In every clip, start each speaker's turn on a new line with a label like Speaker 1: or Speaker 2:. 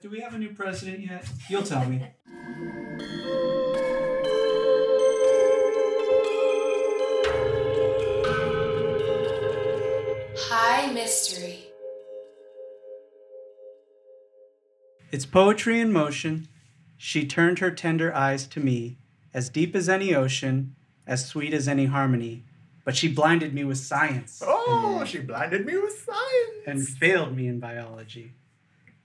Speaker 1: Do we have a new president yet? You'll tell me.
Speaker 2: High Mystery.
Speaker 1: It's poetry in motion. She turned her tender eyes to me, as deep as any ocean, as sweet as any harmony. But she blinded me with science
Speaker 3: Oh, she blinded me with science.
Speaker 1: and failed me in biology.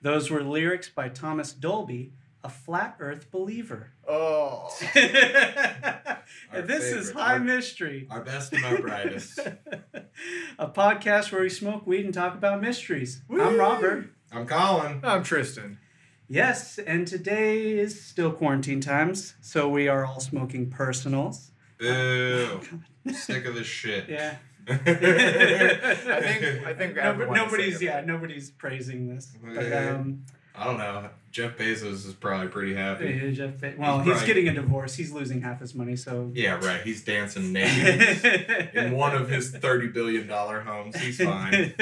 Speaker 1: Those were lyrics by Thomas Dolby, a flat earth believer.
Speaker 3: oh,
Speaker 1: and this is High
Speaker 4: our-
Speaker 1: Mystery,
Speaker 4: Our best and our brightest.
Speaker 1: a podcast where we smoke weed and talk about mysteries. I'm Robert.
Speaker 4: I'm Colin.
Speaker 3: I'm Tristan.
Speaker 1: Yes, and today is still quarantine times, so we are all smoking personals.
Speaker 4: Boo. Sick of this shit.
Speaker 1: Yeah.
Speaker 3: I think I think
Speaker 1: Nobody- nobody's yeah nobody's praising this. But um,
Speaker 4: I don't know. Jeff Bezos is probably pretty happy.
Speaker 1: yeah, Jeff Be- well,
Speaker 4: He's
Speaker 1: he's
Speaker 4: probably-
Speaker 1: getting a divorce. He's losing half his money, so.
Speaker 4: Yeah, right. He's dancing naked in one of his thirty billion dollar homes. He's fine.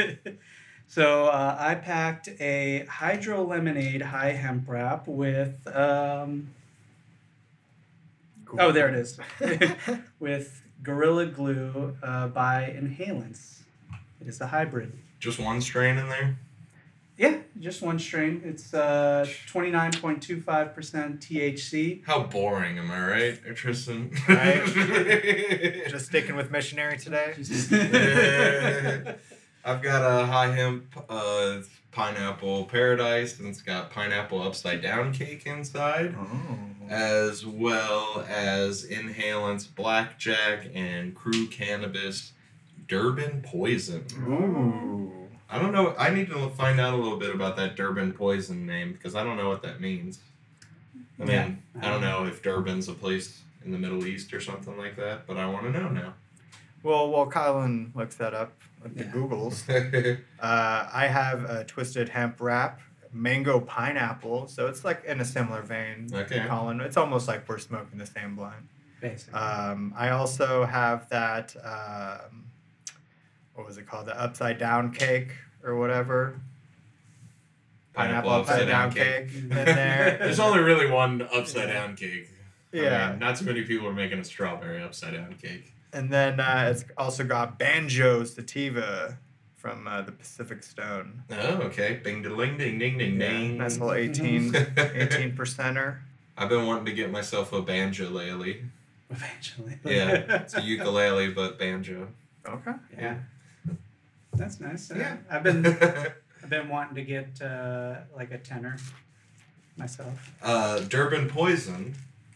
Speaker 1: so uh, I packed a hydro lemonade high hemp wrap with um,
Speaker 3: Cool.
Speaker 1: oh there it is with Gorilla Glue uh, by Inhalants. It is a hybrid.
Speaker 4: Just one strain in there.
Speaker 1: Yeah, just one strain. It's uh, 29.25% THC.
Speaker 4: How boring, am I right, Tristan?
Speaker 3: Right. Just sticking with missionary today.
Speaker 4: I've got a high hemp uh, pineapple paradise, and it's got pineapple upside down cake inside,
Speaker 3: Oh.
Speaker 4: as well as inhalants blackjack and crew cannabis Durban poison.
Speaker 3: Ooh.
Speaker 4: I don't know. I need to find out a little bit about that Durban poison name because I don't know what that means. I mean,
Speaker 1: Yeah.
Speaker 4: I don't know if Durban's a place in the Middle East or something like that, but I want to know now.
Speaker 3: Well, while Colin looks that up with the
Speaker 1: Yeah.
Speaker 3: Googles, uh, I have a twisted hemp wrap, mango pineapple. So it's like in a similar vein.
Speaker 4: Okay.
Speaker 3: Colin, it's almost like we're smoking the same blunt.
Speaker 1: Basically.
Speaker 3: Um, I also have that. Um, what was it called? The upside down cake or whatever. Pineapple upside down cake in there.
Speaker 4: There's only really one upside
Speaker 1: Yeah.
Speaker 4: down cake. I
Speaker 3: Yeah.
Speaker 4: mean, not too many people are making a strawberry upside down cake.
Speaker 3: And then uh, it's also got Banjo Sativa from uh, the Pacific Stone.
Speaker 4: Oh, okay. Bing ding ding ding ding
Speaker 3: Yeah,
Speaker 4: ding.
Speaker 3: nice little 18, 18 percenter.
Speaker 4: I've been wanting to get myself a banjolele.
Speaker 1: Eventually.
Speaker 4: Yeah, it's a ukulele but banjo.
Speaker 3: Okay.
Speaker 1: yeah. That's nice. Uh,
Speaker 4: Yeah.
Speaker 1: I've been I've been wanting to get uh, like a tenor myself.
Speaker 4: Uh, Durban Poison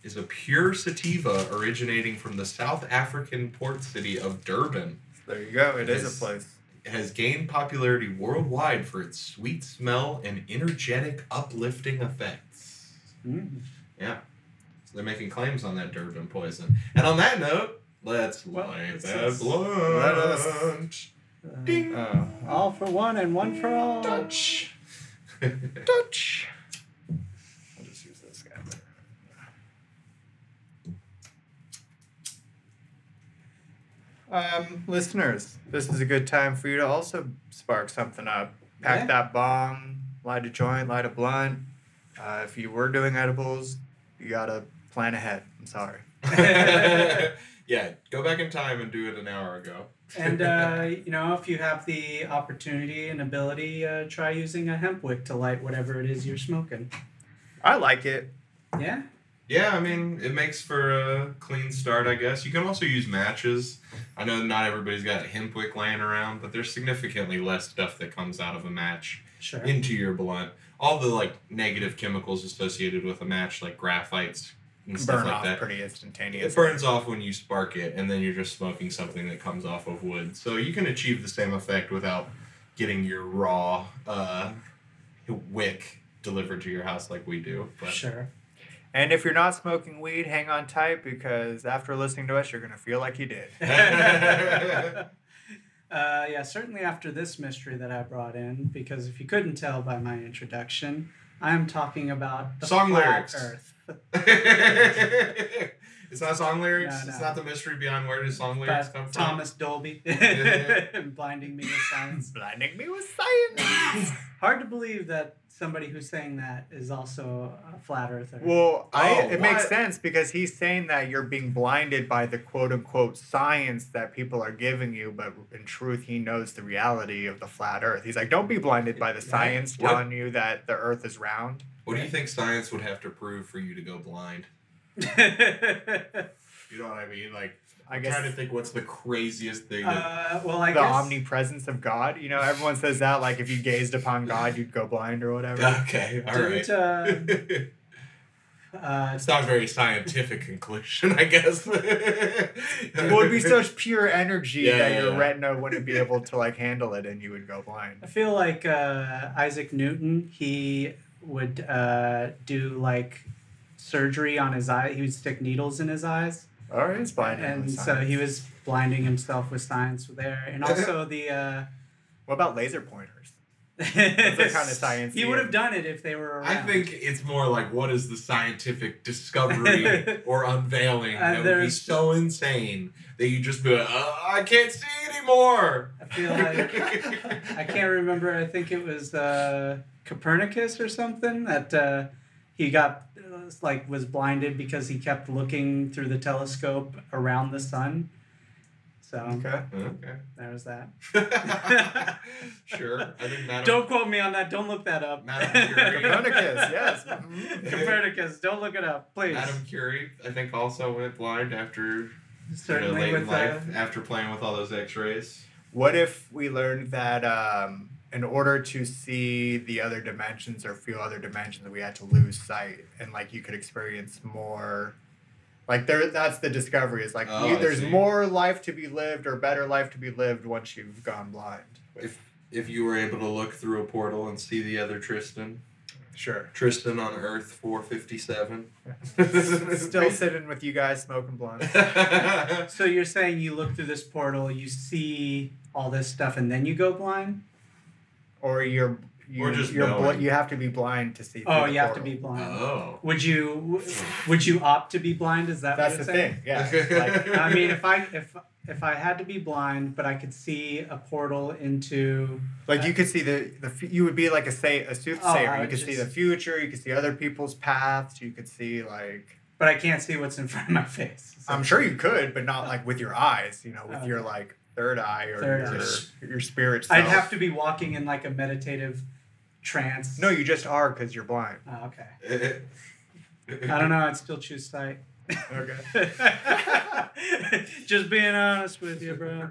Speaker 4: is a pure sativa originating from the South African port city of Durban.
Speaker 3: There you go. It is
Speaker 4: Yes.
Speaker 3: a place.
Speaker 4: It has gained popularity worldwide for its sweet smell and energetic, uplifting effects.
Speaker 1: Mm.
Speaker 4: Yeah. So they're making claims on that Durban Poison. And on that note, let's
Speaker 1: Well,
Speaker 4: light that blunt.
Speaker 3: Let us-
Speaker 1: Uh,
Speaker 4: Ding.
Speaker 3: Oh.
Speaker 1: all for one and one for all.
Speaker 4: Touch.
Speaker 3: Touch. I'll just use this guy. Um, listeners, this is a good time for you to also spark something up. Pack
Speaker 1: Yeah.
Speaker 3: that bong, light a joint, light a blunt. Uh, if you were doing edibles, you gotta plan ahead. I'm sorry.
Speaker 4: yeah, go back in time and do it an hour ago.
Speaker 1: And uh, you know, if you have the opportunity and ability, uh, try using a hemp wick to light whatever it is you're smoking.
Speaker 3: I like it.
Speaker 1: Yeah.
Speaker 4: Yeah, I mean, it makes for a clean start, I guess. You can also use matches. I know not everybody's got a hemp wick laying around, but there's significantly less stuff that comes out of a match
Speaker 1: Sure.
Speaker 4: into your blunt. All the like negative chemicals associated with a match, like graphites and stuff
Speaker 3: Burn
Speaker 4: like
Speaker 3: off
Speaker 4: that.
Speaker 3: pretty instantaneous.
Speaker 4: It burns off when you spark it, and then you're just smoking something that comes off of wood. So you can achieve the same effect without getting your raw uh, wick delivered to your house like we do. But
Speaker 1: Sure.
Speaker 3: And if you're not smoking weed, hang on tight because after listening to us, you're gonna feel like you did.
Speaker 1: uh, yeah, certainly after this mystery that I brought in, because if you couldn't tell by my introduction, I'm talking about the
Speaker 4: Song
Speaker 1: flat
Speaker 4: lyrics.
Speaker 1: Earth.
Speaker 4: it's not song lyrics.
Speaker 1: No,
Speaker 4: It's not the mystery behind where do song lyrics
Speaker 1: By
Speaker 4: come from.
Speaker 1: Thomas Dolby,
Speaker 4: Yeah.
Speaker 1: blinding me with science.
Speaker 3: Blinding me with science.
Speaker 1: Hard to believe that somebody who's saying that is also a flat earther.
Speaker 3: Well, I,
Speaker 4: Oh,
Speaker 3: it makes sense because he's saying that you're being blinded by the quote unquote science that people are giving you, but in truth, he knows the reality of the flat earth. He's like, don't be blinded by the science
Speaker 4: What?
Speaker 3: telling you that the earth is round.
Speaker 4: What do you think science would have to prove for you to go blind? You know what I mean? Like,
Speaker 3: I
Speaker 4: I'm
Speaker 3: guess
Speaker 4: trying to think what's the craziest thing that.
Speaker 1: uh, well, I
Speaker 3: the
Speaker 1: guess
Speaker 3: omnipresence of God. You know, everyone says that, like, if you gazed upon God, you'd go blind or whatever.
Speaker 4: okay, all
Speaker 1: didn't,
Speaker 4: right.
Speaker 1: uh, uh,
Speaker 4: it's not a very scientific conclusion, I guess.
Speaker 3: It would be such pure energy
Speaker 4: Yeah,
Speaker 3: that
Speaker 4: yeah,
Speaker 3: your
Speaker 4: yeah.
Speaker 3: retina wouldn't be able to, like, handle it and you would go blind.
Speaker 1: I feel like uh, Isaac Newton, he would uh, do like surgery on his eye. He would stick needles in his eyes,
Speaker 3: All right, it's blind.
Speaker 1: and so he was blinding himself with science there, and also the. Uh,
Speaker 3: What about laser pointers?
Speaker 1: Those
Speaker 3: are kinda science-y.
Speaker 1: He would have done it if they were around.
Speaker 4: I think it's more like what is the scientific discovery or unveiling
Speaker 1: Uh,
Speaker 4: that would be so insane that you just be like, uh, I can't see anymore.
Speaker 1: I feel like I can't remember. I think it was uh, Copernicus or something that uh, he got uh, like was blinded because he kept looking through the telescope around the sun. So
Speaker 3: Okay.
Speaker 4: Okay.
Speaker 1: there's that.
Speaker 4: sure. I think Madam,
Speaker 1: Don't quote me on that. Don't look that up.
Speaker 4: Madame Curie.
Speaker 3: Copernicus, yes. Mhm.
Speaker 1: Copernicus. Don't look it up, please.
Speaker 4: Madame Curie, I think, also went blind after you know, late in
Speaker 1: with uh,
Speaker 4: life after playing with all those X-rays.
Speaker 3: What if we learned that um, in order to see the other dimensions or feel other dimensions, we had to lose sight, and like you could experience more. Like there, that's the discovery. Is like
Speaker 4: Oh,
Speaker 3: you, there's more life to be lived or better life to be lived once you've gone blind.
Speaker 4: If if you were able to look through a portal and see the other Tristan,
Speaker 3: Sure.
Speaker 4: Tristan on Earth four fifty seven.
Speaker 3: Still sitting with you guys smoking blunt.
Speaker 1: So you're saying you look through this portal, you see all this stuff, and then you go blind?
Speaker 3: Or you're you,
Speaker 4: Or just
Speaker 3: you're bl- you have to be blind to see.
Speaker 1: Oh,
Speaker 3: through the
Speaker 1: you have to be blind.
Speaker 4: Oh.
Speaker 1: Would you would you opt to be blind? Is that
Speaker 3: That's
Speaker 1: what
Speaker 3: the
Speaker 1: you're saying?
Speaker 3: thing. Yeah. Like,
Speaker 1: I mean, if I if if I had to be blind, but I could see a portal into
Speaker 3: Like you could see the the you would be like a say a soothsayer.
Speaker 1: Oh,
Speaker 3: you
Speaker 1: would
Speaker 3: could see the future. You could see other people's paths. You could see like
Speaker 1: but I can't see what's in front of my face.
Speaker 3: I'm sure you could, but not like with your eyes. You know, with oh. your
Speaker 1: Okay.
Speaker 3: like third eye or
Speaker 1: Third
Speaker 3: your
Speaker 1: eye.
Speaker 3: your spirit self.
Speaker 1: I'd have to be walking in like a meditative trance.
Speaker 3: No, you just are because you're blind.
Speaker 1: Oh, okay. I don't know. I'd still choose sight.
Speaker 3: Okay.
Speaker 1: Just being honest with you, bro.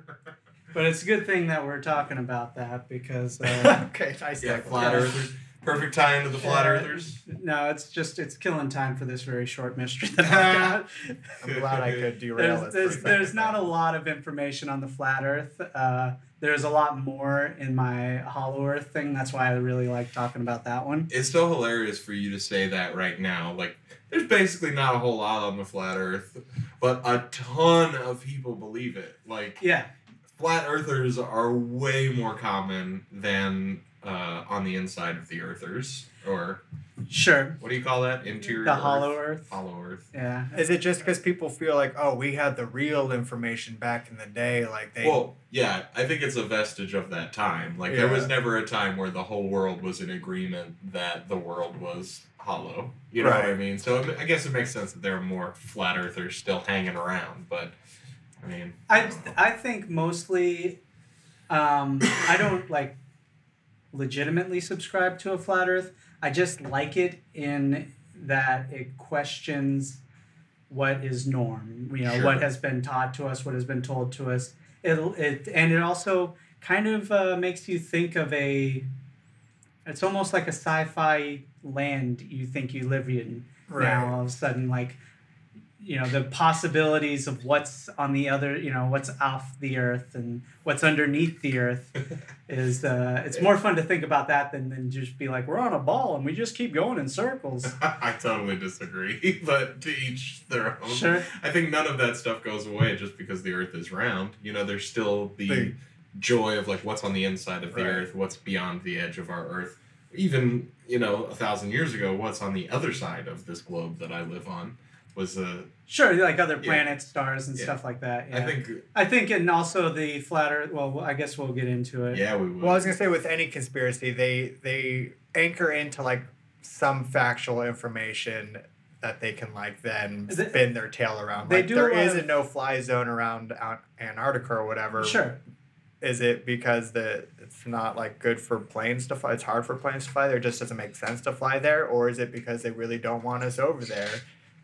Speaker 1: But it's a good thing that we're talking about that because uh,
Speaker 3: okay. Nice.
Speaker 4: Yeah,
Speaker 3: segue.
Speaker 4: flat earthers. Perfect tie into the flat
Speaker 1: Yeah.
Speaker 4: earthers.
Speaker 1: no, it's just it's killing time for this very short mystery that I've got.
Speaker 3: I'm glad I could derail
Speaker 1: there's,
Speaker 3: it.
Speaker 1: there's, there's not a lot of information on the flat earth uh, there's a lot more in my hollow earth thing that's why i really like talking about that one
Speaker 4: It's so hilarious for you to say that right now. Like, there's basically not a whole lot on the flat Earth, but a ton of people believe it. Like,
Speaker 1: yeah
Speaker 4: flat earthers are way more common than uh, on the inside of the earthers, or
Speaker 1: sure
Speaker 4: what do you call that? Interior.
Speaker 1: the
Speaker 4: Earth?
Speaker 1: hollow earth
Speaker 4: Hollow Earth.
Speaker 1: yeah
Speaker 3: Is it just because people feel like, oh, we had the real information back in the day? Like they.
Speaker 4: Well, yeah, I think it's a vestige of that time. Like there was never a time where the whole world was in agreement that the world was hollow. You know what I mean? So it- I guess it makes sense that there are more flat earthers still hanging around. But I mean,
Speaker 1: i i think mostly um, i don't like legitimately subscribe to a flat earth i just like it in that it questions what is norm you know
Speaker 4: Sure.
Speaker 1: what has been taught to us what has been told to us it'll it and it also kind of uh, makes you think of a it's almost like a sci-fi land you think you live in right. now all of a sudden like you know the possibilities of what's on the other you know what's off the earth and what's underneath the earth is uh it's more fun to think about that than, than just be like we're on a ball and we just keep going in circles
Speaker 4: I totally disagree. But to each their own.
Speaker 1: sure
Speaker 4: I think none of that stuff goes away just because the Earth is round. You know, there's still the joy of like what's on the inside of the
Speaker 3: Right.
Speaker 4: Earth, what's beyond the edge of our Earth. Even you know, a thousand years ago, what's on the other side of this globe that I live on. Was a.
Speaker 1: Sure, like other
Speaker 4: Yeah.
Speaker 1: planets, stars, and
Speaker 4: Yeah.
Speaker 1: stuff like that. Yeah.
Speaker 4: I think.
Speaker 1: I think, and also the flat Earth. Well, I guess we'll get into it.
Speaker 4: Yeah, we would.
Speaker 3: Well, I was gonna say with any conspiracy, they they anchor into like some factual information that they can like then
Speaker 1: Is it-
Speaker 3: spin their tail around.
Speaker 1: They
Speaker 3: Like
Speaker 1: do
Speaker 3: there
Speaker 1: a
Speaker 3: is
Speaker 1: of-
Speaker 3: a no fly zone around Antarctica or whatever.
Speaker 1: Sure.
Speaker 3: Is it because the it's not like good for planes to fly? It's hard for planes to fly there. It just doesn't make sense to fly there, or is it because they really don't want us over there?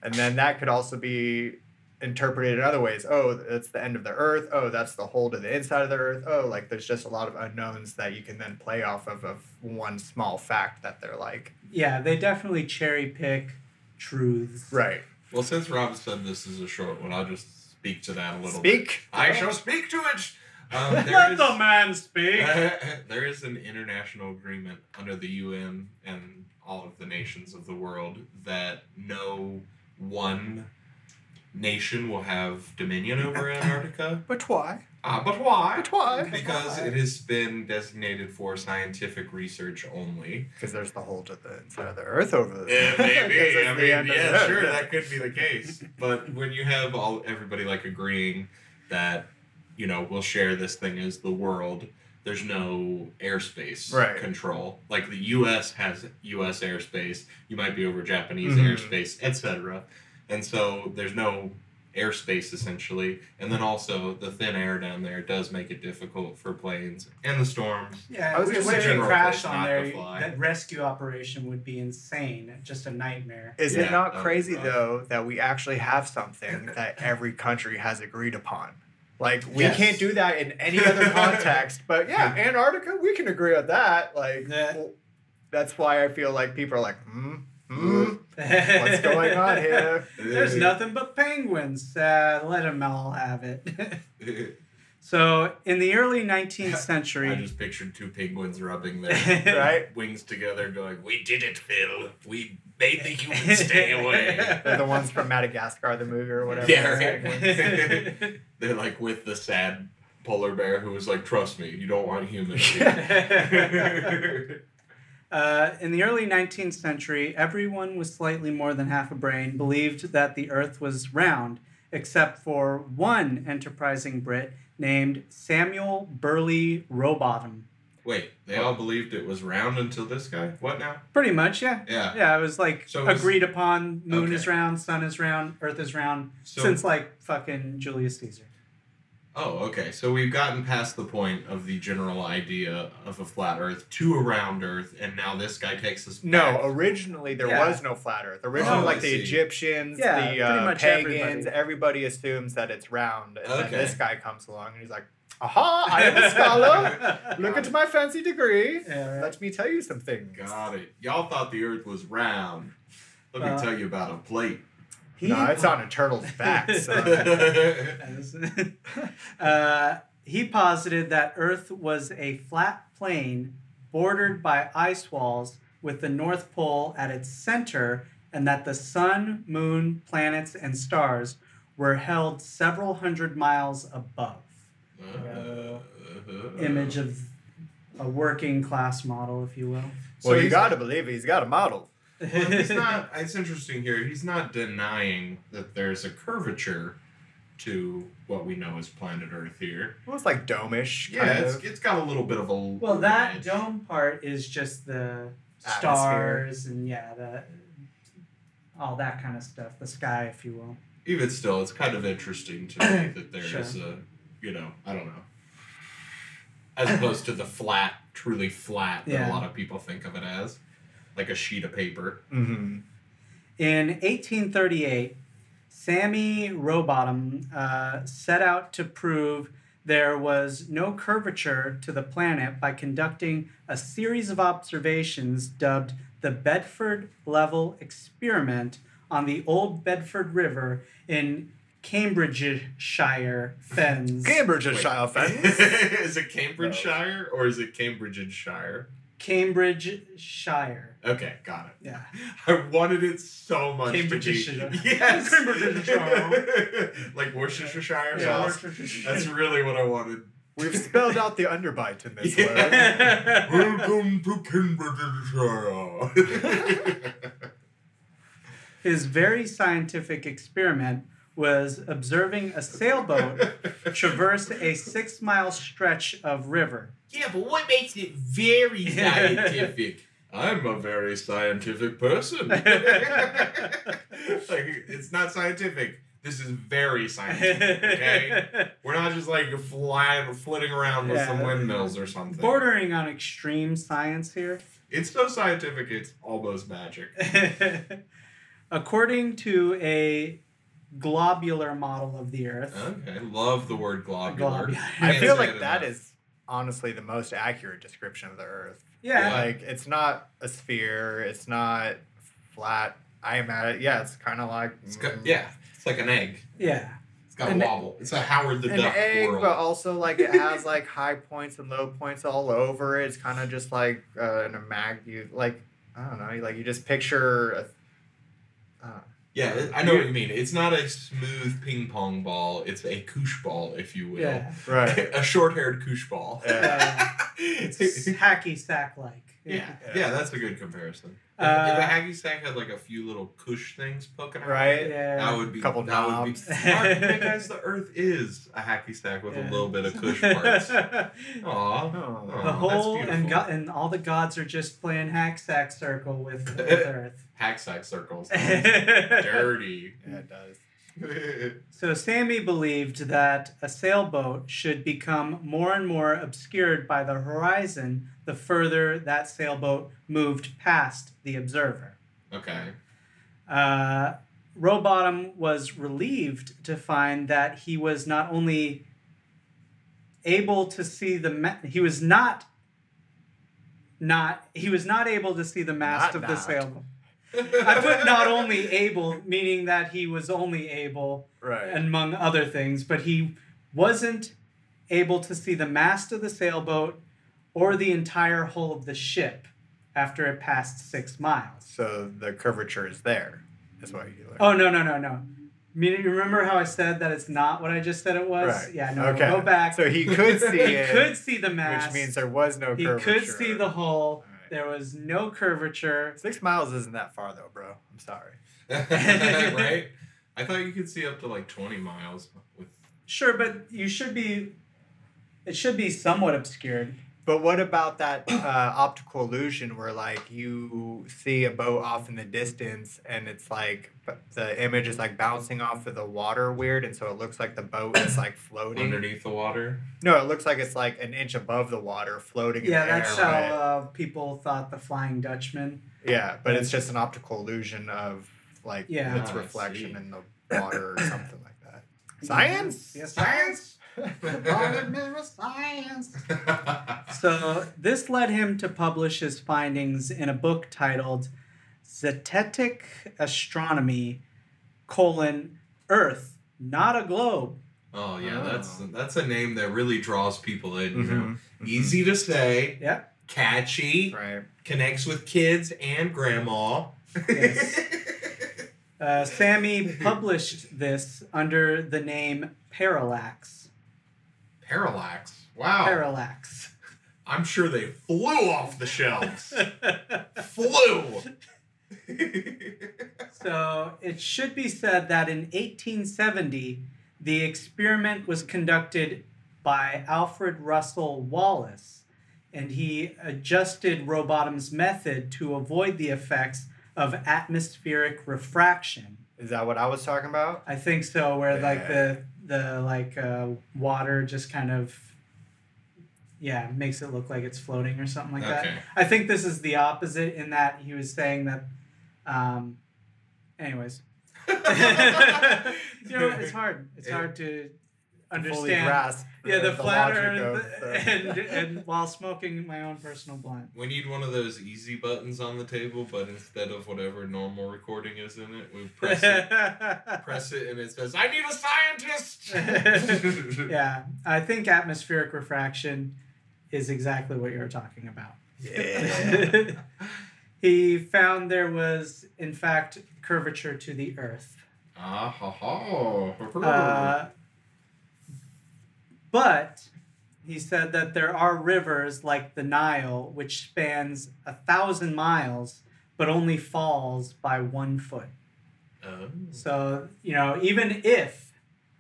Speaker 3: And then that could also be interpreted in other ways. Oh, it's the end of the Earth. Oh, that's the hole to the inside of the Earth. Oh, like there's just a lot of unknowns that you can then play off of of one small fact that they're like.
Speaker 1: Yeah, they definitely cherry pick truths.
Speaker 3: Right.
Speaker 4: Well, since Rob said this is a short one, I'll just speak to that a little.
Speaker 3: Speak.
Speaker 4: Bit. I shall speak to it. Um,
Speaker 1: Let
Speaker 4: is-
Speaker 1: the man speak.
Speaker 4: there is an international agreement under the UN and all of the nations of the world that no one nation will have dominion over Antarctica.
Speaker 3: But why?
Speaker 4: Ah, but why?
Speaker 3: But why?
Speaker 4: Because it has been designated for scientific research only.
Speaker 3: Because there's the hole to the inside of the Earth over there. Yeah,
Speaker 4: maybe. I mean, yeah, sure, that could be the case. But when you have all everybody like agreeing that you know we'll share this thing as the world, there's no airspace
Speaker 3: Right.
Speaker 4: control. Like the U.S. has U.S. airspace. You might be over Japanese
Speaker 3: Mhm.
Speaker 4: airspace, etc. And so there's no airspace essentially. And then also the thin air down there does make it difficult for planes and the storms.
Speaker 1: Yeah,
Speaker 3: I was
Speaker 1: if
Speaker 3: gonna
Speaker 1: if crash on there, that rescue operation would be insane. Just a nightmare.
Speaker 3: Is
Speaker 4: Yeah,
Speaker 3: it not crazy though that we actually have something that every country has agreed upon? Like we
Speaker 4: Yes.
Speaker 3: can't do that in any other context, but yeah, Antarctica, we can agree on that. Like
Speaker 1: Yeah.
Speaker 3: well, that's why I feel like people are like, hmm, hmm, what's going on here?
Speaker 1: There's nothing but penguins. Uh, let them all have it. so, in the early 19th century.
Speaker 4: I just pictured two penguins rubbing their
Speaker 3: Right?
Speaker 4: wings together, going, "We did it, Phil. We made the humans stay away."
Speaker 3: They're the ones from Madagascar, the movie or whatever.
Speaker 4: Yeah, right. They're like with the sad polar bear who was like, "Trust me, you don't want humans."
Speaker 1: Uh, in the early 19th century, everyone with slightly more than half a brain believed that the Earth was round, except for one enterprising Brit named Samuel Birley Rowbotham.
Speaker 4: Wait, they all believed it was round until this guy. What now?
Speaker 1: Pretty much, yeah.
Speaker 4: Yeah.
Speaker 1: Yeah, it was like
Speaker 4: So it was-
Speaker 1: agreed upon. Moon
Speaker 4: Okay.
Speaker 1: is round, sun is round, Earth is round
Speaker 4: So
Speaker 1: since like fucking Julius Caesar.
Speaker 4: Oh, okay. So we've gotten past the point of the general idea of a flat Earth to a round Earth, and now this guy takes us.
Speaker 3: No,
Speaker 4: back.
Speaker 3: originally there
Speaker 1: Yeah.
Speaker 3: was no flat Earth. Originally,
Speaker 4: Oh,
Speaker 3: like
Speaker 4: I
Speaker 3: the
Speaker 4: see.
Speaker 3: Egyptians,
Speaker 1: Yeah,
Speaker 3: the uh, pagans,
Speaker 1: everybody.
Speaker 3: everybody. assumes that it's round. And
Speaker 4: Okay.
Speaker 3: then this guy comes along and he's like, "Aha! I am a scholar. Look at my fancy degree.
Speaker 1: Yeah, right.
Speaker 3: Let me tell you some things."
Speaker 4: Got it. Y'all thought the Earth was round. Let
Speaker 1: Uh,
Speaker 4: me tell you about a plate.
Speaker 1: He-
Speaker 3: No, it's on a turtle's back. So.
Speaker 1: uh, he posited that Earth was a flat plain bordered by ice walls with the North Pole at its center, and that the sun, moon, planets, and stars were held several hundred miles above.
Speaker 4: Uh,
Speaker 1: Image of a working class model, if you will.
Speaker 3: well, you got to believe he's got a model.
Speaker 4: Well, he's not. It's interesting here. He's not denying that there's a curvature to what we know as planet Earth here.
Speaker 3: It was like domish.
Speaker 4: Yeah,
Speaker 3: kind
Speaker 4: it's, it's got a little bit of a.
Speaker 1: Well, that
Speaker 4: edge.
Speaker 1: dome part is just the
Speaker 3: Atmosphere.
Speaker 1: stars and yeah, the all that kind of stuff, the sky, if you will.
Speaker 4: Even still, it's kind of interesting to me that there is
Speaker 1: Sure.
Speaker 4: a, you know, I don't know, as opposed to the flat, truly flat that
Speaker 1: Yeah.
Speaker 4: a lot of people think of it as, like a sheet of paper.
Speaker 3: hmm
Speaker 1: In 1838, Sammy Rowbotham uh, set out to prove there was no curvature to the planet by conducting a series of observations dubbed the Bedford Level Experiment on the Old Bedford River in Cambridgeshire Fens.
Speaker 3: Cambridgeshire Fens.
Speaker 4: is it Cambridgeshire or is it Cambridgeshire?
Speaker 1: Cambridgeshire.
Speaker 4: Okay, got it.
Speaker 1: Yeah.
Speaker 4: I wanted it so much
Speaker 1: Cambridgeshire.
Speaker 4: to be yes,
Speaker 1: Cambridgeshire.
Speaker 4: like Worcestershire
Speaker 1: Yeah,
Speaker 4: sauce.
Speaker 1: Worcestershire.
Speaker 4: That's really what I wanted.
Speaker 3: We've spelled out the underbite in this word.
Speaker 1: Yeah.
Speaker 4: Welcome to Cambridgeshire.
Speaker 1: his very scientific experiment was observing a sailboat traverse a six mile stretch of river.
Speaker 5: Yeah, but what makes it very scientific?
Speaker 4: I'm a very scientific person. like it's not scientific. This is very scientific. Okay, we're not just like flying, flitting around with some windmills or something.
Speaker 1: Bordering on extreme science here.
Speaker 4: It's so scientific, it's almost magic.
Speaker 1: According to a globular model of the Earth,
Speaker 4: Okay, love the word globular.
Speaker 1: Globular.
Speaker 3: I feel like
Speaker 4: it
Speaker 3: that
Speaker 4: enough.
Speaker 3: is honestly the most accurate description of the Earth.
Speaker 1: yeah,
Speaker 3: Like it's not a sphere. It's not flat. I am at it. Yeah, it's kind of like
Speaker 4: It's got,
Speaker 3: mm,
Speaker 4: yeah, it's like an egg.
Speaker 1: yeah.
Speaker 4: It's got
Speaker 1: An-
Speaker 4: a wobble. It's a Howard the
Speaker 3: an
Speaker 4: Duck
Speaker 3: egg,
Speaker 4: world.
Speaker 3: but also like it has like high points and low points all over it. It's kind of just like uh, in a mag. You like I don't know. Like you just picture. A, uh,
Speaker 4: yeah, I know what you mean. It's not a smooth ping pong ball. It's a koosh ball, if you will.
Speaker 1: Yeah.
Speaker 3: right.
Speaker 4: a short-haired koosh ball.
Speaker 3: Yeah.
Speaker 1: It's hacky sack like.
Speaker 4: Yeah, yeah, that's a good comparison. If,
Speaker 1: Uh,
Speaker 4: if a hacky sack had like a few little koosh things poking out,
Speaker 3: Right.
Speaker 1: Yeah.
Speaker 4: that would be a
Speaker 3: Couple
Speaker 4: that would be
Speaker 3: knobs.
Speaker 4: smart because the Earth is a hacky sack with
Speaker 1: Yeah.
Speaker 4: a little bit of koosh parts. Aw,
Speaker 3: Oh.
Speaker 4: Aw,
Speaker 1: the
Speaker 4: that's
Speaker 1: whole and
Speaker 4: beautiful.
Speaker 1: go- and all the gods are just playing hack sack circle with, with Earth.
Speaker 4: hack sack circles. Dirty.
Speaker 3: Yeah, it does.
Speaker 1: So Sammy believed that a sailboat should become more and more obscured by the horizon the further that sailboat moved past the observer.
Speaker 4: okay.
Speaker 1: Uh, Rowbotham was relieved to find that he was not only able to see the ma- he was not not he was not able to see the mast
Speaker 3: Not
Speaker 1: of the sailboat. I put not only able, meaning that he was only able
Speaker 3: Right.
Speaker 1: among other things, but he wasn't able to see the mast of the sailboat or the entire hull of the ship after it passed six miles.
Speaker 3: so the curvature is there. Is what you learn.
Speaker 1: Oh no no no no! Meaning, you remember how I said that it's not what I just said it was?
Speaker 3: Right.
Speaker 1: Yeah, no.
Speaker 3: Okay.
Speaker 1: Go back.
Speaker 3: So he could see
Speaker 1: he
Speaker 3: it, He
Speaker 1: could see the mast.
Speaker 3: which means there was no
Speaker 1: he
Speaker 3: curvature.
Speaker 1: He could see the hull.
Speaker 3: Alright.
Speaker 1: There was no curvature.
Speaker 3: Six miles isn't that far though, bro. I'm sorry.
Speaker 4: right? I thought you could see up to like 20 miles with
Speaker 1: Sure, but you should be. It should be somewhat obscured.
Speaker 3: But what about that uh, optical illusion where like you see a boat off in the distance and it's like the image is like bouncing off of the water weird and so it looks like the boat is like floating.
Speaker 4: underneath the water.
Speaker 3: No, it looks like it's like an inch above the water floating
Speaker 1: Yeah,
Speaker 3: in the
Speaker 1: that's
Speaker 3: air.
Speaker 1: how
Speaker 3: right?
Speaker 1: uh, people thought the Flying Dutchman.
Speaker 3: Yeah, but it's just an optical illusion of like
Speaker 1: Yeah.
Speaker 3: its
Speaker 4: Ah,
Speaker 3: reflection in the water or something like that. Science.
Speaker 1: Yes,
Speaker 3: Science.
Speaker 1: Science. So this led him to publish his findings in a book titled Zetetic Astronomy, colon, Earth, not a globe.
Speaker 4: oh yeah,
Speaker 3: Oh.
Speaker 4: that's that's a name that really draws people in. You know,
Speaker 3: Mhm.
Speaker 4: easy to say,
Speaker 1: Yeah.
Speaker 4: catchy,
Speaker 3: Right.
Speaker 4: connects with kids and grandma.
Speaker 1: Yes. Uh, Sammy published this under the name Parallax.
Speaker 4: Parallax. Wow.
Speaker 1: Parallax.
Speaker 4: I'm sure they flew off the shelves. flew.
Speaker 1: So it should be said that in 1870, the experiment was conducted by Alfred Russel Wallace, and he adjusted Rowbotham's method to avoid the effects of atmospheric refraction.
Speaker 3: Is that what I was talking about?
Speaker 1: I think so, where like the the like uh, water just kind of yeah makes it look like it's floating or something like that. I think this is the opposite in that he was saying that. Um, anyways, you know, it's hard. It's
Speaker 4: Yeah.
Speaker 1: hard to understand.
Speaker 3: grasp
Speaker 1: Yeah, the, flat
Speaker 3: logic
Speaker 1: earth,
Speaker 3: of the-
Speaker 1: and and while smoking my own personal blunt.
Speaker 4: We need one of those easy buttons on the table, but instead of whatever normal recording is in it, we press it, press it, and it says, "I need a scientist."
Speaker 1: yeah, I think atmospheric refraction is exactly what you're talking about.
Speaker 3: Yeah.
Speaker 1: he found there was, in fact, curvature to the Earth.
Speaker 4: Ah ha ha.
Speaker 1: Uh, but he said that there are rivers like the Nile, which spans a thousand miles, but only falls by one foot.
Speaker 4: Oh.
Speaker 1: So you know, even if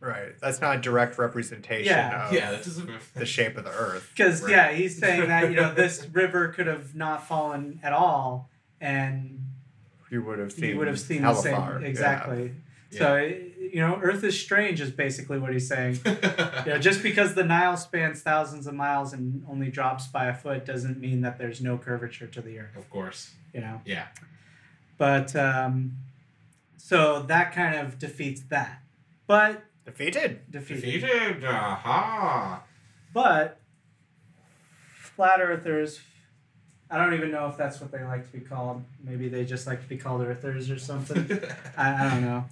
Speaker 3: Right. That's not a direct representation
Speaker 1: Yeah.
Speaker 3: of
Speaker 4: yeah, that doesn't.
Speaker 3: the shape of the Earth.
Speaker 1: because
Speaker 4: Right.
Speaker 1: yeah, he's saying that you know this river could have not fallen at all, and
Speaker 3: You would have seen.
Speaker 1: you would have seen the same
Speaker 3: far. Yeah.
Speaker 1: Exactly. So you know, Earth is strange is basically what he's saying. You know, just because the Nile spans thousands of miles and only drops by a foot doesn't mean that there's no curvature to the Earth.
Speaker 4: of course.
Speaker 1: You know.
Speaker 4: Yeah.
Speaker 1: But um, so that kind of defeats that. But
Speaker 3: Defeated.
Speaker 1: defeated.
Speaker 4: Defeated. Aha.
Speaker 1: But flat earthers, I don't even know if that's what they like to be called. Maybe they just like to be called earthers or something. I, I don't know.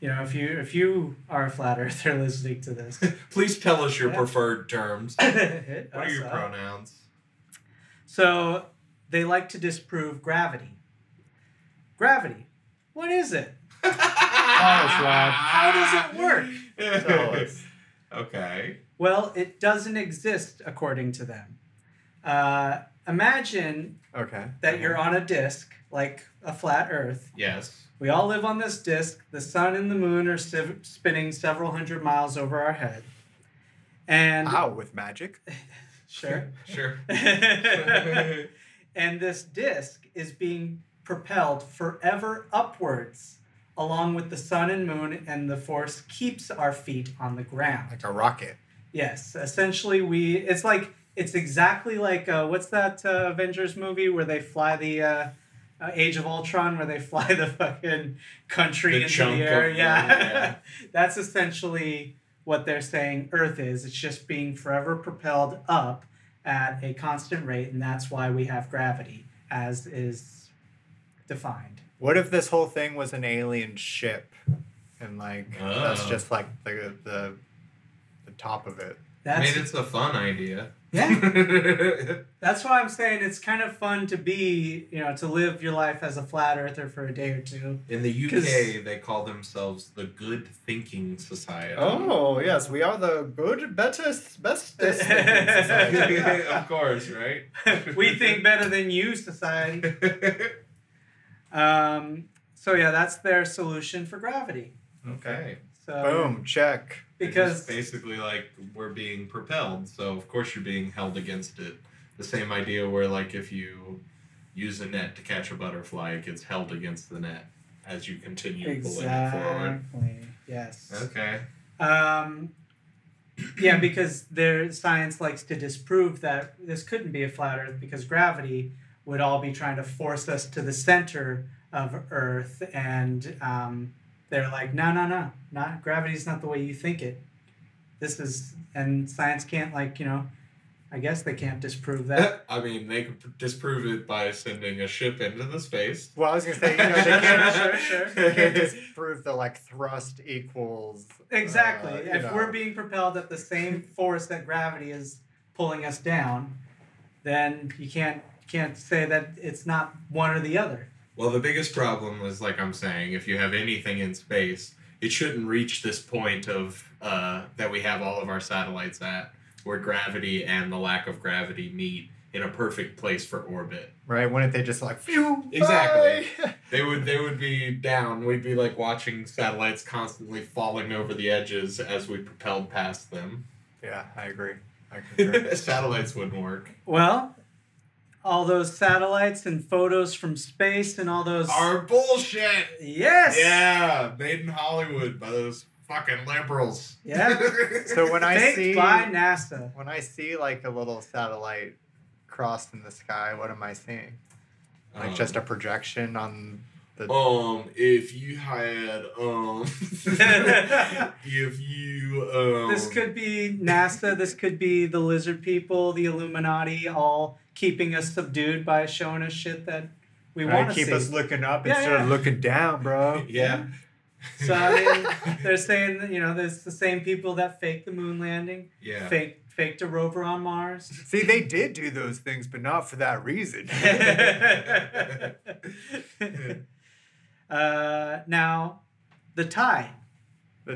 Speaker 1: You know, if you if you are a flat earther listening to this,
Speaker 4: Please tell us your
Speaker 1: Yeah.
Speaker 4: preferred terms. What are your
Speaker 1: up.
Speaker 4: pronouns?
Speaker 1: So they like to disprove gravity. Gravity. What is it? How does it work?
Speaker 3: Tell us.
Speaker 4: Okay.
Speaker 1: Well, it doesn't exist according to them. Uh, imagine
Speaker 3: Okay.
Speaker 1: that uh-huh. you're on a disk, like a flat Earth.
Speaker 4: Yes.
Speaker 1: We all live on this disk. The sun and the moon are siv- spinning several hundred miles over our head. And
Speaker 3: Ow, with magic.
Speaker 1: sure.
Speaker 4: Sure.
Speaker 1: and this disk is being propelled forever upwards along with the sun and moon and the force keeps our feet on the ground.
Speaker 3: Like a rocket.
Speaker 1: Yes, essentially we it's like it's exactly like uh, what's that uh, Avengers movie where they fly the uh, uh, Age of Ultron where they fly the fucking country
Speaker 4: The
Speaker 1: into
Speaker 4: chunk
Speaker 1: the air.
Speaker 4: of-
Speaker 1: yeah.
Speaker 4: yeah.
Speaker 1: That's essentially what they're saying Earth is. It's just being forever propelled up at a constant rate and that's why we have gravity as is defined.
Speaker 3: What if this whole thing was an alien ship, and like that's
Speaker 4: Oh.
Speaker 3: just like the the the top of it?
Speaker 4: I
Speaker 1: That's
Speaker 4: mean, it's a fun idea.
Speaker 1: Yeah. That's why I'm saying it's kind of fun to be, you know, to live your life as a flat earther for a day or two.
Speaker 4: In the UK, they call themselves the Good Thinking Society.
Speaker 3: Oh yes, we are the good, better, best.
Speaker 4: of course, right?
Speaker 1: we think better than you, society. Um, so yeah, that's their solution for gravity.
Speaker 4: okay.
Speaker 1: So
Speaker 3: Boom, check.
Speaker 1: because
Speaker 4: It's basically like we're being propelled, so of course you're being held against it. The same idea where like if you use a net to catch a butterfly, it gets held against the net as you continue pulling it forward.
Speaker 1: exactly yes.
Speaker 4: Okay.
Speaker 1: Um, yeah, because their science likes to disprove that this couldn't be a flat Earth because gravity would all be trying to force us to the center of Earth, and um, they're like, no, no, no, not gravity's not the way you think it. This is, and science can't like you know, I guess they can't disprove that.
Speaker 4: I mean, they could disprove it by sending a ship into the space.
Speaker 3: Well, I was gonna say, you know, they can't,
Speaker 1: Sure, sure.
Speaker 3: they can't just prove the like thrust equals.
Speaker 1: Exactly.
Speaker 3: uh,
Speaker 1: if
Speaker 3: know.
Speaker 1: we're being propelled at the same force that gravity is pulling us down, then you can't can't say that it's not one or the other.
Speaker 4: Well, the biggest problem is, like I'm saying, if you have anything in space, it shouldn't reach this point of uh, that we have all of our satellites at, where gravity and the lack of gravity meet in a perfect place for orbit.
Speaker 3: right? Wouldn't they just like phew?
Speaker 4: Exactly.
Speaker 3: bye?
Speaker 4: They would they would be down. We'd be like watching satellites constantly falling over the edges as we propelled past them.
Speaker 3: yeah, I agree. I concur.
Speaker 4: satellites wouldn't work.
Speaker 1: Well, all those satellites and photos from space and all those
Speaker 4: Are bullshit.
Speaker 1: yes
Speaker 4: Yeah, made in Hollywood by those fucking liberals.
Speaker 1: Yeah.
Speaker 3: so when I
Speaker 1: faked
Speaker 3: see
Speaker 1: by NASA.
Speaker 3: when I see like a little satellite crossed in the sky, what am I seeing? Like
Speaker 4: Um,
Speaker 3: just a projection on the.
Speaker 4: Um, if you had um, if you um,
Speaker 1: This could be NASA. This could be the lizard people, the Illuminati, all keeping us subdued by showing us shit that we
Speaker 3: Right,
Speaker 1: want to
Speaker 3: keep
Speaker 1: see.
Speaker 3: us looking up
Speaker 1: Yeah,
Speaker 3: instead
Speaker 1: yeah.
Speaker 3: of looking down, bro.
Speaker 4: yeah.
Speaker 1: So I mean, they're saying that you know there's the same people that faked the moon landing,
Speaker 4: yeah.
Speaker 1: faked faked a rover on Mars.
Speaker 3: See, they did do those things, but not for that reason.
Speaker 1: uh, now, the tide.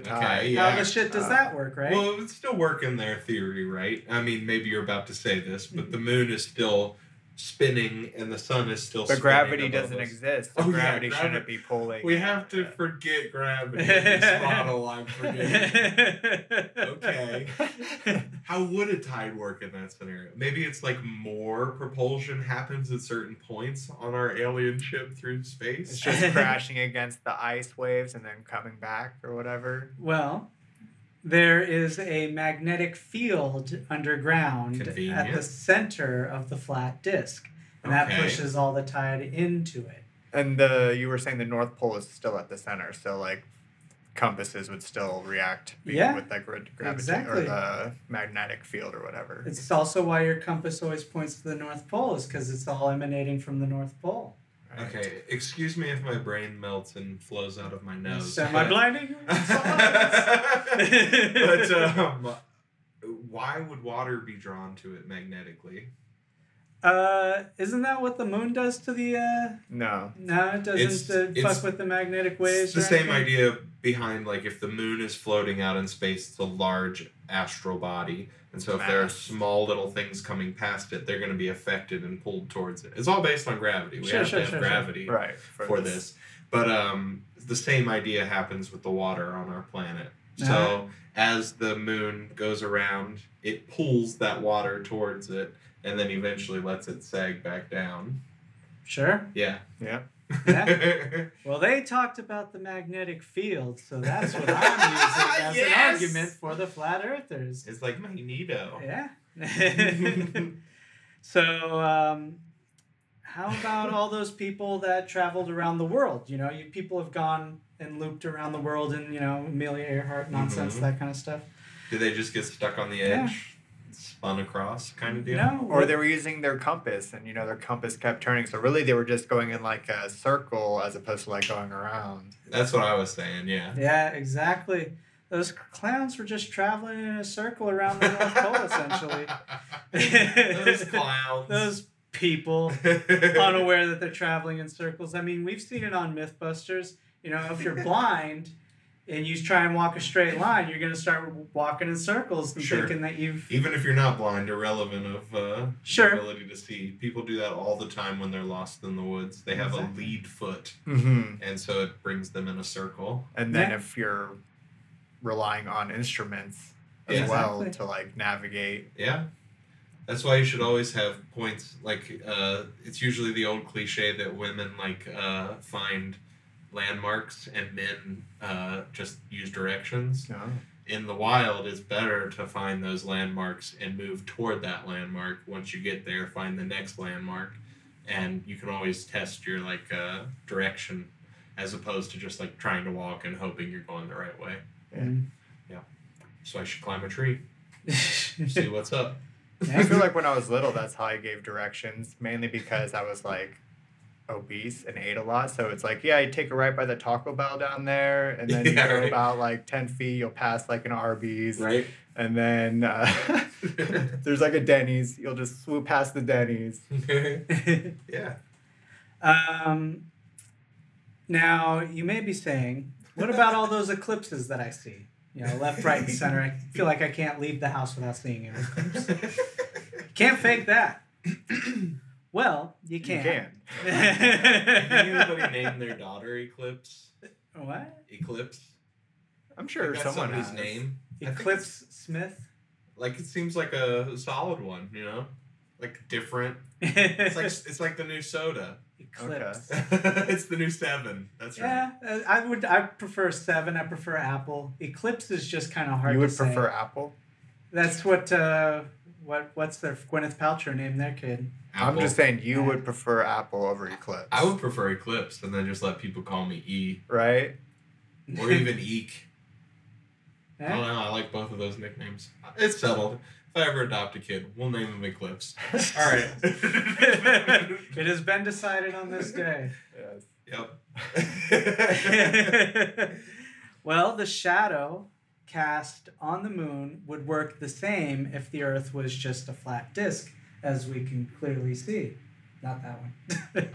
Speaker 3: The
Speaker 4: Okay, yeah.
Speaker 1: How the shit does
Speaker 3: Uh,
Speaker 1: that work, right?
Speaker 4: Well, it would still work in their theory, right? I mean, maybe you're about to say this, but the moon is still spinning and the sun is still
Speaker 3: But gravity doesn't
Speaker 4: us.
Speaker 3: exist.
Speaker 4: Oh,
Speaker 3: So
Speaker 4: yeah,
Speaker 3: gravity
Speaker 4: gravi-
Speaker 3: shouldn't be pulling.
Speaker 4: We have to
Speaker 3: Yeah.
Speaker 4: forget gravity. in This model, I'm forgetting. Okay. How would a tide work in that scenario? Maybe it's like more propulsion happens at certain points on our alien ship through space.
Speaker 3: It's just crashing against the ice waves and then coming back or whatever.
Speaker 1: Well, there is a magnetic field underground at the center of the flat disk, and that pushes all the tide into it.
Speaker 3: And the you were saying the North Pole is still at the center, so like compasses would still react
Speaker 1: Yeah,
Speaker 3: with the gra- gravity
Speaker 1: exactly.
Speaker 3: or the magnetic field or whatever.
Speaker 1: It's also why your compass always points to the North Pole, is because it's all emanating from the North Pole.
Speaker 4: Okay, excuse me if my brain melts and flows out of my nose.
Speaker 1: Am I blinding?
Speaker 4: but um, why would water be drawn to it magnetically?
Speaker 1: Uh, isn't that what the moon does to the? Uh,
Speaker 3: No.
Speaker 1: no, it doesn't
Speaker 4: It's-
Speaker 1: uh,
Speaker 4: it's-
Speaker 1: fuck with the magnetic waves.
Speaker 4: It's the same
Speaker 1: anything?
Speaker 4: idea behind like if the moon is floating out in space, it's a large astral body, and so if there are small little things coming past it, they're going to be affected and pulled towards it. It's all based on gravity. We
Speaker 1: Sure,
Speaker 4: have
Speaker 1: sure,
Speaker 4: to have
Speaker 1: sure, sure.
Speaker 4: gravity
Speaker 3: Right.
Speaker 4: for this, but um, the same idea happens with the water on our planet. So
Speaker 1: Uh-huh.
Speaker 4: as the moon goes around, it pulls that water towards it, and then eventually lets it sag back down.
Speaker 1: Sure.
Speaker 4: Yeah.
Speaker 3: Yeah.
Speaker 1: Yeah. Well, they talked about the magnetic field, so that's what I'm using as an argument for the flat earthers.
Speaker 4: it's like Magneto.
Speaker 1: Yeah. so, um, how about all those people that traveled around the world? You know, you people have gone and looped around the world and you know Amelia Earhart nonsense,
Speaker 4: Mhm.
Speaker 1: that kind of stuff.
Speaker 4: Do they just get stuck on the
Speaker 1: Yeah.
Speaker 4: Edge, spun across, kind of deal?
Speaker 1: No.
Speaker 3: Or they were using their compass, and you know their compass kept turning. So really, they were just going in like a circle as opposed to like going around.
Speaker 4: That's what I was saying. Yeah.
Speaker 1: Yeah, exactly. Those clowns were just traveling in a circle around the North Pole, essentially.
Speaker 4: Those clowns.
Speaker 1: Those people unaware that they're traveling in circles. I mean, we've seen it on Mythbusters. You know, if you're blind and you try and walk a straight line, you're going to start walking in circles and
Speaker 4: Sure.
Speaker 1: thinking that you've.
Speaker 4: Even if you're not blind, irrelevant of uh,
Speaker 1: Sure.
Speaker 4: ability to see. People do that all the time when they're lost in the woods. They have
Speaker 1: Exactly.
Speaker 4: a lead foot,
Speaker 3: Mm-hmm.
Speaker 4: and so it brings them in a circle.
Speaker 3: And then
Speaker 1: Yeah.
Speaker 3: if you're relying on instruments as
Speaker 4: Yeah.
Speaker 3: well
Speaker 1: Exactly.
Speaker 3: to like navigate.
Speaker 4: Yeah. That's why you should always have points. Like, uh, it's usually the old cliche that women like uh, find landmarks and men uh, just use directions. In the wild, it's better to find those landmarks and move toward that landmark. Once you get there, find the next landmark, and you can always test your like uh, direction, as opposed to just like trying to walk and hoping you're going the right way.
Speaker 1: Yeah.
Speaker 4: So I should climb a tree, see what's up.
Speaker 3: I feel like when I was little, that's how I gave directions, mainly because I was like obese and ate a lot. So it's like, yeah, you take a right by the Taco Bell down there, and then you go
Speaker 4: right.
Speaker 3: about like 10 feet, you'll pass like an Arby's.
Speaker 4: Right.
Speaker 3: And then uh, there's like a Denny's, you'll just swoop past the Denny's.
Speaker 4: yeah.
Speaker 1: um, now, you may be saying, what about all those eclipses that I see? You know, left, right, and center. I feel like I can't leave the house without seeing an eclipse. Can't fake that. well, you can.
Speaker 3: You
Speaker 1: can.
Speaker 3: can.
Speaker 4: Did anybody name their daughter Eclipse?
Speaker 1: what?
Speaker 4: Eclipse.
Speaker 3: I'm sure someone
Speaker 4: somebody's
Speaker 3: has.
Speaker 4: name.
Speaker 1: Eclipse Smith?
Speaker 4: Like it seems like a solid one, you know, like different. It's like it's like the new soda.
Speaker 1: Eclipse.
Speaker 4: it's the new seven. That's right.
Speaker 1: Yeah, uh, I would. I prefer seven. I prefer Apple. Eclipse is just kind of hard.
Speaker 3: To You would
Speaker 1: to say.
Speaker 3: prefer Apple?
Speaker 1: That's what. Uh, what What's their Gwyneth Paltrow named their kid?
Speaker 3: I'm just saying you would prefer Apple over Eclipse.
Speaker 4: I would prefer Eclipse, and then just let people call me E
Speaker 3: Right?
Speaker 4: or even Eek. I don't
Speaker 1: Eh?
Speaker 4: know. I like both of those nicknames. It's settled. If I ever adopt a kid, we'll name him Eclipse. All right.
Speaker 1: it has been decided on this day.
Speaker 3: Yes.
Speaker 4: Yep.
Speaker 1: well, the shadow cast on the moon would work the same if the Earth was just a flat disk, as we can clearly see. Not that one.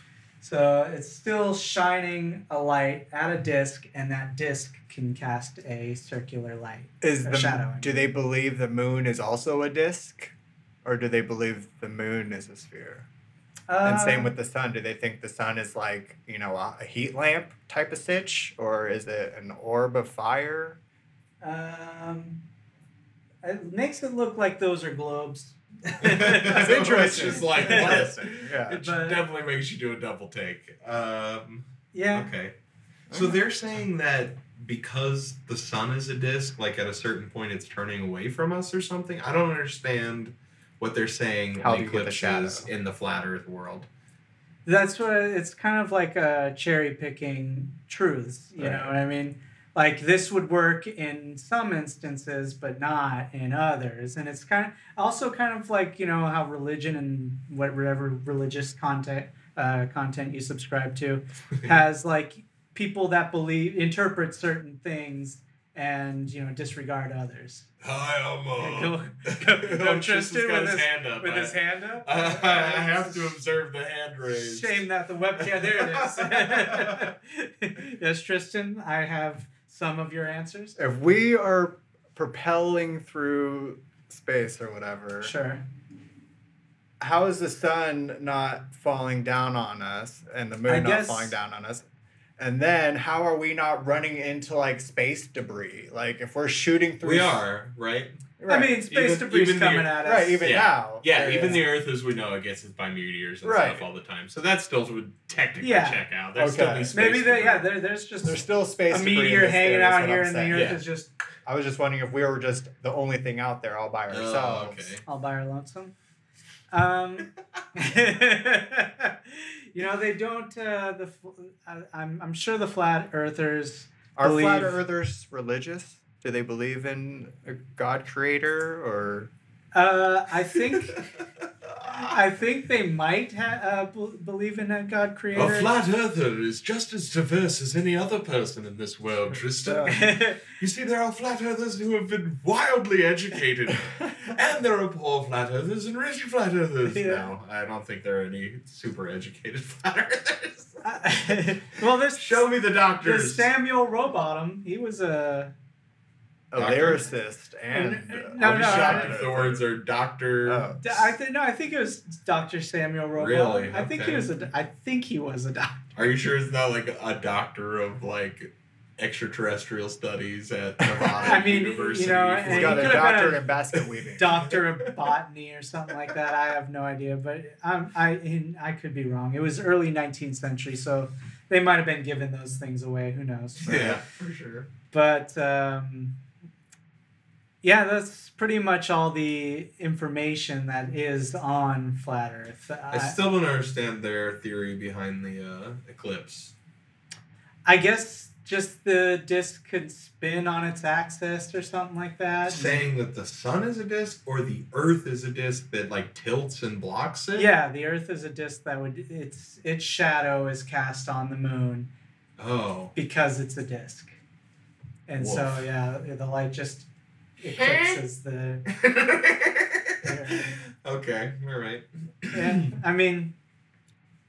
Speaker 1: so it's still shining a light at a disk, and that disk can cast a circular light.
Speaker 3: Is the
Speaker 1: shadow,
Speaker 3: do they believe the moon is also a disk? or do they believe the moon is a sphere? and same
Speaker 1: Um,
Speaker 3: with the sun. Do they think the sun is like you know a, a heat lamp type of stitch, or is it an orb of fire?
Speaker 1: Um, it makes it look like those are globes.
Speaker 3: That's
Speaker 4: It's
Speaker 3: interesting.
Speaker 4: just like,
Speaker 3: Interesting, yeah.
Speaker 4: It
Speaker 1: But-
Speaker 4: definitely makes you do a double take. Um,
Speaker 1: yeah.
Speaker 4: okay. So they're saying that because the sun is a disk, like at a certain point it's turning away from us or something. I don't understand what they're saying
Speaker 3: How
Speaker 4: in
Speaker 3: do you get the
Speaker 4: eclipses in the flat Earth world.
Speaker 1: That's what it's kind of like a cherry picking truths. You know what I mean? Like this would work in some instances, but not in others. And it's kind of also kind of like you know how religion and whatever religious content uh, content you subscribe to has like people that believe interpret certain things and you know disregard others.
Speaker 4: Hi, I'm
Speaker 1: Go- go- go Tristan with his-
Speaker 4: hand up.
Speaker 1: With
Speaker 4: I,
Speaker 1: his hand up.
Speaker 4: I, I have to observe the hand raised.
Speaker 1: Shame that the webcam. There it is. yes, Tristan, I have some of your answers.
Speaker 3: If we are propelling through space or whatever,
Speaker 1: Sure.
Speaker 3: how is the sun not falling down on us and the
Speaker 1: I
Speaker 3: moon not
Speaker 1: guess-
Speaker 3: falling down on us? And then how are we not running into like space debris? Like if we're shooting through,
Speaker 4: We are, right?
Speaker 3: Right.
Speaker 1: I mean, space
Speaker 4: Even-
Speaker 1: debris
Speaker 4: even the-
Speaker 1: coming at us.
Speaker 3: right, even
Speaker 4: Yeah.
Speaker 3: now.
Speaker 4: Yeah,
Speaker 3: There
Speaker 4: even
Speaker 3: is.
Speaker 4: the Earth as we know it gets hit by meteors and
Speaker 3: Right.
Speaker 4: stuff all the time. So that still would technically
Speaker 1: Yeah.
Speaker 4: check out. There's still
Speaker 3: Okay.
Speaker 4: be space
Speaker 1: Maybe there, yeah, there, there's just
Speaker 3: there's still space
Speaker 1: a
Speaker 3: debris
Speaker 1: meteor hanging
Speaker 3: theory,
Speaker 1: out here, and the. Earth
Speaker 4: Yeah.
Speaker 1: is just
Speaker 3: I was just wondering if we were just the only thing out there all by
Speaker 4: Oh,
Speaker 3: ourselves.
Speaker 4: okay.
Speaker 1: all by our lonesome. Um, you know, they don't. Uh, the fl- I, I'm I'm sure the flat earthers.
Speaker 3: Are flat earthers religious? Do they believe in a God creator or
Speaker 1: Uh, I think I think they might ha- uh, b- believe in a God creator.
Speaker 4: A flat earther is just as diverse as any other person in this world, Tristan. You see, there are flat earthers who have been wildly educated, and there are poor flat earthers and rich flat earthers.
Speaker 1: Yeah.
Speaker 4: No, I don't think there are any super educated flat earthers.
Speaker 1: well, there's
Speaker 4: Show me the
Speaker 1: there's
Speaker 4: doctors.
Speaker 1: Samuel Rowbotham. He was a
Speaker 3: a
Speaker 4: Doctor?
Speaker 3: lyricist and
Speaker 1: And-
Speaker 3: uh,
Speaker 1: no,
Speaker 3: a
Speaker 1: no,
Speaker 3: shot
Speaker 4: If the words are doctor.
Speaker 3: Oh.
Speaker 1: I think no, I think it was Dr. Samuel Rowbotham.
Speaker 4: Really?
Speaker 1: I think he was a. I think he was a doctor.
Speaker 4: Are you sure it's not like a doctor of like extraterrestrial studies at Nevada
Speaker 1: I mean, you
Speaker 4: University?
Speaker 1: know,
Speaker 3: He's
Speaker 1: and he
Speaker 3: got a
Speaker 1: could have been
Speaker 3: doctorate
Speaker 1: a
Speaker 3: in basket weaving.
Speaker 1: Doctor of botany or something like that. I have no idea, but I'm, I and I could be wrong. It was early 19th century, so they might have been giving those things away. Who knows?
Speaker 4: yeah, for sure.
Speaker 1: But um, yeah, that's pretty much all the information that is on flat Earth.
Speaker 4: I
Speaker 1: I,
Speaker 4: still don't understand their theory behind the uh, eclipse.
Speaker 1: I guess just the disk could spin on its axis or something like that.
Speaker 4: Saying that the sun is a disk or the Earth is a disk that like tilts and blocks it.
Speaker 1: Yeah, the Earth is a disk that would its its shadow is cast on the moon
Speaker 4: Oh.
Speaker 1: because it's a disk, and so yeah, the light just eclipses the.
Speaker 4: okay. All right.
Speaker 1: And I mean,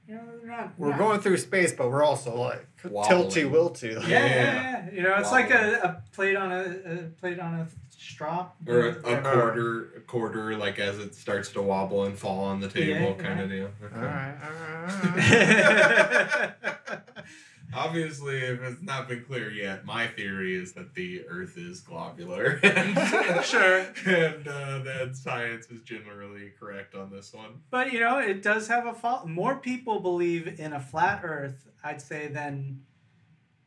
Speaker 1: you know, they're not,
Speaker 3: We're
Speaker 1: not-
Speaker 3: going through space, but we're also like
Speaker 4: Wobbling.
Speaker 3: tilty wilty.
Speaker 1: Yeah, yeah, yeah. You know, it's like a, a plate on a, a plate on a straw.
Speaker 4: Or a, a quarter, a quarter, like as it starts to wobble and fall on the table,
Speaker 1: Yeah,
Speaker 4: kind
Speaker 1: yeah.
Speaker 4: of deal. Okay.
Speaker 3: All right, all right, all right.
Speaker 4: Obviously, if it's not been clear yet, my theory is that the Earth is globular. and,
Speaker 1: Sure.
Speaker 4: And uh, that science is generally correct on this one.
Speaker 1: But you know, it does have a fault. More people believe in a flat Earth, I'd say, than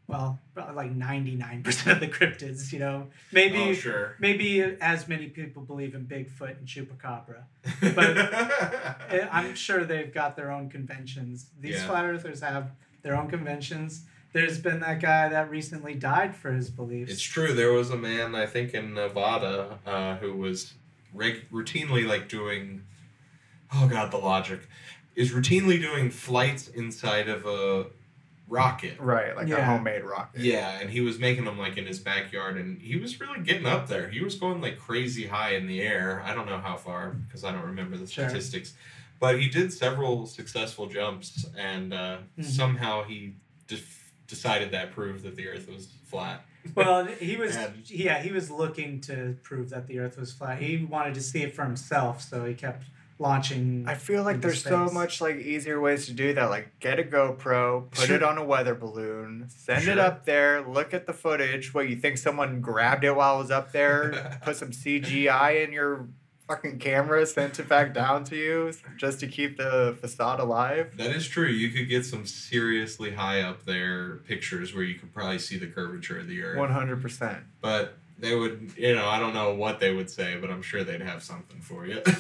Speaker 1: well, probably like ninety nine percent of the cryptids. You know, maybe
Speaker 4: oh, sure.
Speaker 1: maybe as many people believe in Bigfoot and Chupacabra. Eh, I'm sure they've got their own conventions. These
Speaker 4: Yeah.
Speaker 1: flat earthers have their own conventions. There's been that guy that recently died for his beliefs.
Speaker 4: It's true. There was a man, I think, in Nevada, uh, who was reg- routinely like doing. Oh God, the logic is routinely doing flights inside of a rocket.
Speaker 3: Right, like a homemade rocket.
Speaker 4: Yeah, and he was making them like in his backyard, and he was really getting up there. He was going like crazy high in the air. I don't know how far because I don't remember the
Speaker 1: Sure.
Speaker 4: statistics, but he did several successful jumps, and uh,
Speaker 1: Mhm.
Speaker 4: somehow he de- decided that proved that the Earth was flat.
Speaker 1: Well, he was
Speaker 4: And-
Speaker 1: yeah, he was looking to prove that the Earth was flat. He wanted to see it for himself, so he kept launching.
Speaker 3: I feel like
Speaker 1: into
Speaker 3: there's so much like easier ways to do that. Like get a GoPro, put
Speaker 1: Sure.
Speaker 3: it on a weather balloon, send it up there, look at the footage. What you think someone grabbed it while it was up there, put some CGI in your fucking camera, sent it back down to you just to keep the facade alive.
Speaker 4: That is true. You could get some seriously high up there pictures where you could probably see the curvature of the Earth.
Speaker 3: One hundred percent.
Speaker 4: But they would, you know, I don't know what they would say, but I'm sure they'd have something for you.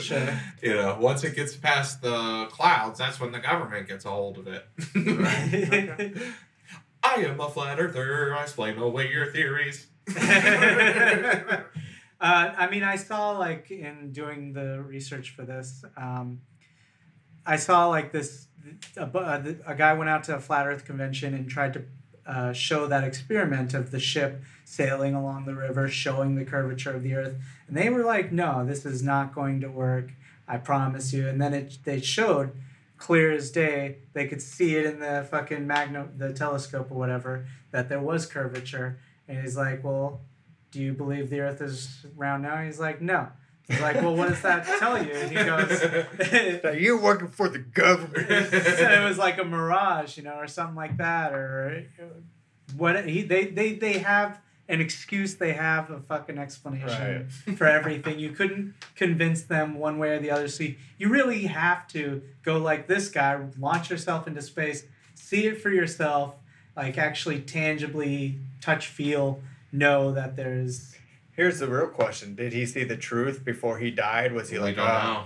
Speaker 1: Sure.
Speaker 4: You know, once it gets past the clouds, that's when the government gets a hold of it. I am a flat earther. I explain away your theories.
Speaker 1: uh, I mean, I saw like in doing the research for this, um, I saw like this a, uh, a guy went out to a flat Earth convention and tried to uh, show that experiment of the ship sailing along the river, showing the curvature of the Earth, and they were like, "No, this is not going to work. I promise you." And then it they showed clear as day. They could see it in the fucking magno the telescope or whatever that there was curvature. And he's like, "Well, do you believe the Earth is round now?" He's like, "No." He's like, "Well, what does that tell you?" And he goes,
Speaker 3: So you're working for the government.
Speaker 1: it was like a mirage, you know, or something like that, or what he they they they have an excuse, they have a fucking explanation for everything. You couldn't convince them one way or the other. So you, you really have to go like this guy, launch yourself into space, see it for yourself, like actually tangibly touch, feel, know that there's
Speaker 3: Here's the real question: Did he see the truth before he died? Was he
Speaker 4: We
Speaker 3: like,
Speaker 4: don't
Speaker 3: "Oh,
Speaker 4: know.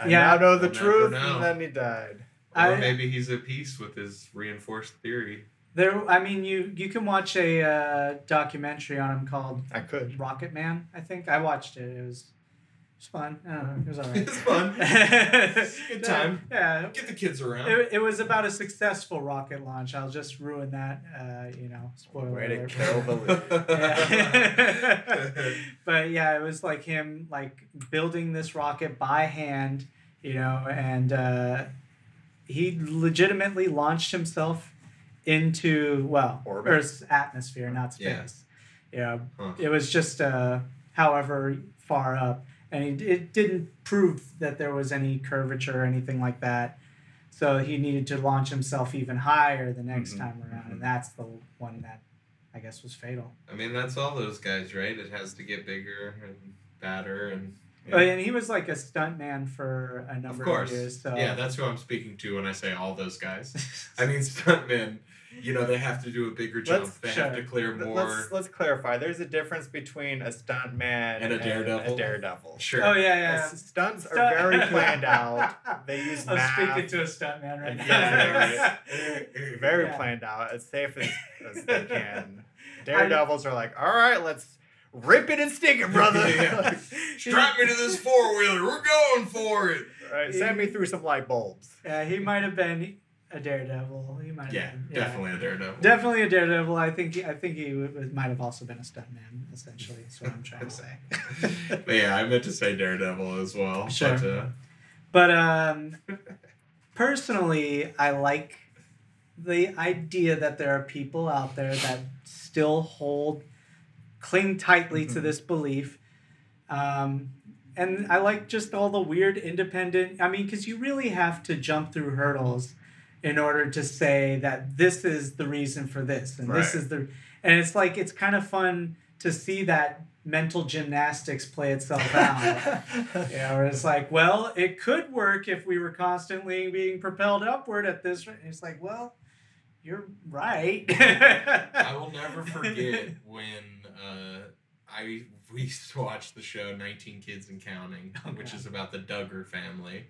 Speaker 3: I
Speaker 1: Yeah.
Speaker 3: now know the
Speaker 4: We'll
Speaker 3: truth,
Speaker 4: know.
Speaker 3: and then he died.
Speaker 4: Or
Speaker 1: I-
Speaker 4: maybe he's at peace with his reinforced theory.
Speaker 1: there. I mean, you you can watch a uh, documentary on him called
Speaker 3: I could.
Speaker 1: Rocket Man. I think I watched it. It was it was fun. I don't know. It was alright.
Speaker 4: It's fun.
Speaker 1: Good
Speaker 4: time.
Speaker 1: Yeah.
Speaker 4: Get the kids around.
Speaker 1: It, it was about a successful rocket launch. I'll just ruin that. Uh, you know, spoiler
Speaker 3: Way to
Speaker 1: alert.
Speaker 3: kill the lead.
Speaker 1: Yeah. but yeah, it was like him like building this rocket by hand, you know, and uh, he legitimately launched himself into well
Speaker 3: Orbit.
Speaker 1: Earth's atmosphere, not
Speaker 4: Yeah.
Speaker 1: space. Yeah,
Speaker 4: Huh.
Speaker 1: it was just uh, however far up, and it, it didn't prove that there was any curvature or anything like that. So he needed to launch himself even higher the next
Speaker 3: Mhm,
Speaker 1: time around, and that's the one that I guess was fatal.
Speaker 4: I mean, that's all those guys, right? It has to get bigger and badder, and
Speaker 1: Oh, and he was like a stuntman for a
Speaker 4: of
Speaker 1: number
Speaker 4: course,
Speaker 1: of years. So
Speaker 4: yeah, that's who I'm speaking to when I say all those guys. I mean, stuntmen. You know, they have to do a bigger jump.
Speaker 3: Let's-
Speaker 4: they
Speaker 1: sure.
Speaker 4: have to clear more.
Speaker 3: Let's let's clarify. There's a difference between a stunt man
Speaker 4: And a daredevil?
Speaker 3: a daredevil.
Speaker 4: Sure.
Speaker 1: oh yeah, yeah.
Speaker 3: S- Stunts are very planned out. They use
Speaker 1: I'm
Speaker 3: math.
Speaker 1: speaking to a stuntman right now.
Speaker 3: yeah, very
Speaker 1: Yeah.
Speaker 3: planned out, as safe as, as they can. Daredevils are like, all right, let's rip it and stick it, brother.
Speaker 4: Yeah. Strap me to this four wheeler. We're going for it.
Speaker 3: all right, send me through some light bulbs.
Speaker 1: Yeah, he might have been a daredevil. He might have
Speaker 4: Yeah,
Speaker 1: been.
Speaker 4: definitely a daredevil.
Speaker 1: Definitely a daredevil. I think. He, I think he w- w- might have also been a stuntman. Essentially, is what I'm trying to say.
Speaker 4: But yeah, I meant to say daredevil as well.
Speaker 1: Sure.
Speaker 4: But, uh,
Speaker 1: But um, personally, I like the idea that there are people out there that still hold, cling tightly to
Speaker 3: Mhm.
Speaker 1: this belief. Um, and I like just all the weird independent. I mean, because you really have to jump through hurdles in order to say that this is the reason for this and this is the. And it's like it's kind of fun to see that mental gymnastics play itself out. Yeah, where it's like, well, it could work if we were constantly being propelled upward at this rate. It's like, well, you're right.
Speaker 4: I will never forget when uh, I we used to watch the show 19 Kids and Counting,
Speaker 1: Oh,
Speaker 4: which
Speaker 1: God.
Speaker 4: is about the Duggar family.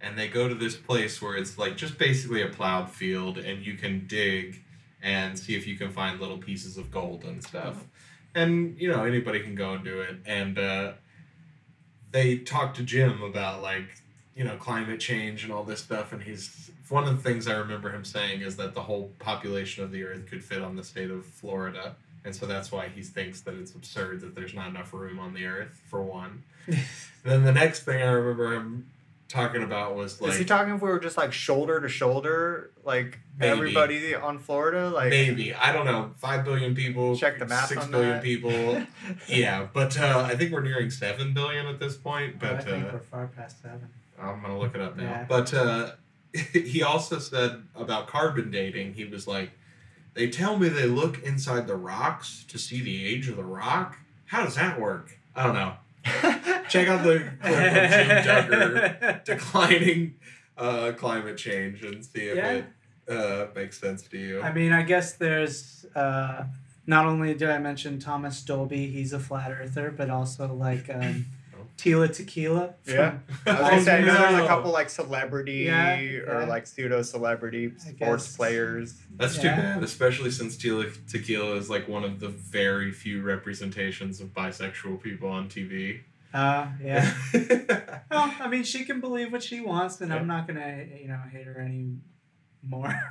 Speaker 4: And they go to this place where it's like just basically a plowed field, and you can dig and see if you can find little pieces of gold and stuff. And you know anybody can go and do it. And uh, they talk to Jim about like you know climate change and all this stuff, and he's one of the things I remember him saying is that the whole population of the Earth could fit on the state of Florida, and so that's why he thinks that it's absurd that there's not enough room on the Earth for one. then the next thing I remember him talking about was like
Speaker 3: Is he talking if we were just like shoulder to shoulder, like
Speaker 4: Maybe.
Speaker 3: everybody on Florida? Like
Speaker 4: maybe I don't know five billion people,
Speaker 3: Check the math
Speaker 4: six
Speaker 3: on
Speaker 4: billion
Speaker 3: that.
Speaker 4: people. yeah, but uh, I think we're nearing seven billion at this point.
Speaker 1: Oh, I
Speaker 4: But
Speaker 1: think
Speaker 4: uh,
Speaker 1: we're far past seven.
Speaker 4: I'm gonna look it up now.
Speaker 1: Yeah.
Speaker 4: But uh, he also said about carbon dating. He was like, "They tell me they look inside the rocks to see the age of the rock. How does that work? I don't know. Check out the Jim Duggar declining uh, climate change and see if
Speaker 1: Yeah.
Speaker 4: it uh, makes sense to you.
Speaker 1: I mean, I guess there's uh, not only did I mention Thomas Dolby, he's a flat earther, but also like um. Tila Tequila.
Speaker 3: Yeah. I was gonna say, I know there's a couple like celebrity
Speaker 1: Yeah,
Speaker 3: or
Speaker 1: yeah.
Speaker 3: like pseudo celebrity
Speaker 1: I
Speaker 3: sports
Speaker 1: guess.
Speaker 3: players.
Speaker 4: That's
Speaker 1: Yeah.
Speaker 4: too bad, especially since tequila, tequila is like one of the very few representations of bisexual people on TV.
Speaker 1: Uh, yeah. Well, I mean, she can believe what she wants, and I'm not gonna, you know, hate her any more.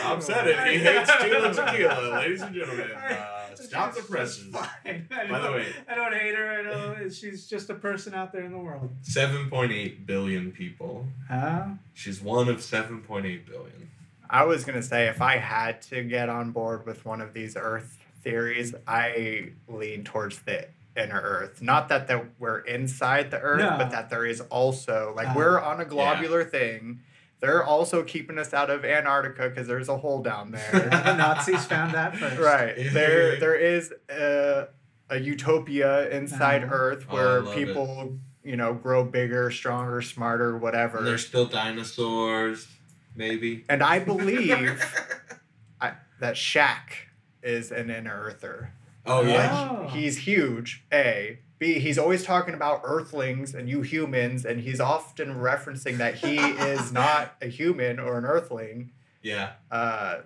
Speaker 4: Rob said it. He hates tequila tequila. Ladies and gentlemen, uh, stop the presses.
Speaker 1: Fine.
Speaker 4: By the way-
Speaker 1: I don't hate her. I know she's just a person out there in the world.
Speaker 4: 7.8 billion people.
Speaker 1: Uh,
Speaker 4: She's one of 7.8 billion.
Speaker 3: I was gonna say if I had to get on board with one of these Earth theories, I lean towards the inner Earth. Not that the, we're inside the Earth,
Speaker 1: No.
Speaker 3: but that there is also like
Speaker 1: Uh,
Speaker 3: we're on a globular thing. They're also keeping us out of Antarctica because there's a hole down there.
Speaker 1: the Nazis found that first.
Speaker 3: right there, there is a, a utopia inside
Speaker 1: Uh-huh.
Speaker 3: Earth
Speaker 4: Oh,
Speaker 3: where
Speaker 4: love
Speaker 3: people, you know, grow bigger, stronger, smarter, whatever.
Speaker 4: And there's still dinosaurs, maybe.
Speaker 3: and I believe I, that Shaq is an inner earther.
Speaker 4: Oh, yeah.
Speaker 1: Oh.
Speaker 3: Like, he's huge. A. B. He's always talking about Earthlings and you humans, and he's often referencing that he is not a human or an Earthling.
Speaker 4: Yeah.
Speaker 3: Uh,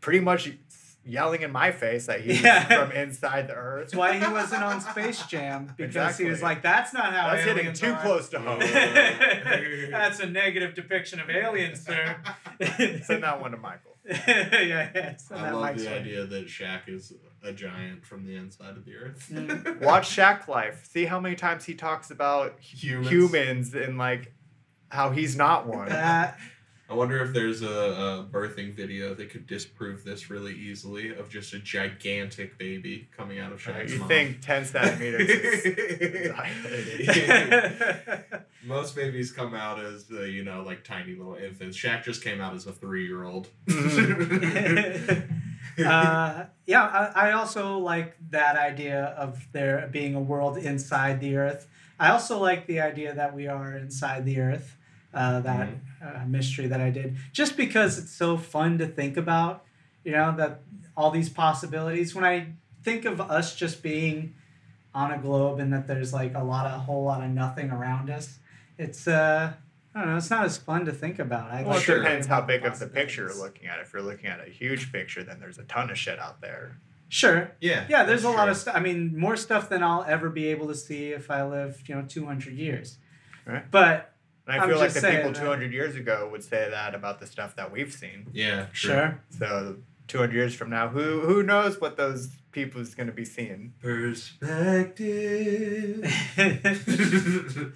Speaker 3: pretty much yelling in my face that he's
Speaker 1: Yeah.
Speaker 3: from inside the Earth.
Speaker 1: That's why he wasn't on Space Jam because he was like, "That's not how
Speaker 3: That's hitting too
Speaker 1: are."
Speaker 3: close to home.
Speaker 1: That's a negative depiction of aliens, sir.
Speaker 3: Send that one to Michael.
Speaker 1: yeah, yeah. Send
Speaker 4: I love the
Speaker 1: way.
Speaker 4: idea that Shaq is a giant from the inside of the earth.
Speaker 1: Mm.
Speaker 3: Watch Shaq Life. See how many times he talks about
Speaker 4: Humans.
Speaker 3: humans and like how he's not one.
Speaker 1: That
Speaker 4: I wonder if there's a, a birthing video that could disprove this really easily of just a gigantic baby coming out of Shaq's
Speaker 3: you
Speaker 4: mom.
Speaker 3: think 10 centimeters is.
Speaker 4: Most babies come out as uh, you know like tiny little infants. Shaq just came out as a three year old.
Speaker 1: uh, yeah, I, I also like that idea of there being a world inside the Earth. I also like the idea that we are inside the Earth. Uh, that uh, mystery that I did, just because it's so fun to think about. You know that all these possibilities. When I think of us just being on a globe and that there's like a lot of a whole lot of nothing around us, it's uh. I don't know. It's not as fun to think about. I
Speaker 3: well,
Speaker 1: like
Speaker 3: it
Speaker 1: to
Speaker 3: depends how big of the picture you're looking at. If you're looking at a huge picture, then there's a ton of shit out there.
Speaker 1: Sure,
Speaker 4: yeah,
Speaker 1: Yeah, there's a
Speaker 4: that's
Speaker 1: lot
Speaker 4: true.
Speaker 1: of stuff. I mean, more stuff than I'll ever be able to see if I live, you know, 200 years.
Speaker 3: Right.
Speaker 1: But
Speaker 3: And I
Speaker 1: I'm
Speaker 3: feel like
Speaker 1: just
Speaker 3: the people
Speaker 1: uh, that-
Speaker 3: 200 years ago would say that about the stuff that we've seen.
Speaker 4: Yeah, true.
Speaker 1: sure.
Speaker 3: So 200 years from now, who who knows what those people is going to be seeing?
Speaker 4: Perspective.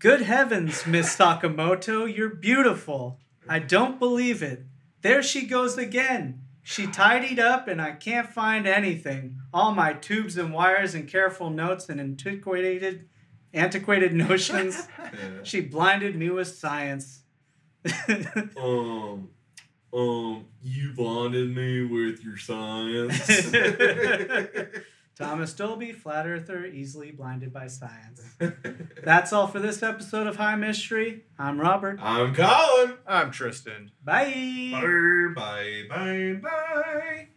Speaker 1: Good heavens, Miss Sakamoto, you're beautiful. I don't believe it. There she goes again. She tidied up and I can't find anything. All my tubes and wires and careful notes and antiquated antiquated notions.
Speaker 4: Yeah.
Speaker 1: She blinded me with science.
Speaker 4: Um, um, you blinded me with your science.
Speaker 1: Thomas Dolby, flat earther, easily blinded by science. That's all for this episode of High Mystery. I'm Robert.
Speaker 4: I'm Colin.
Speaker 3: I'm Tristan.
Speaker 1: Bye.
Speaker 4: Bye, bye, bye, bye.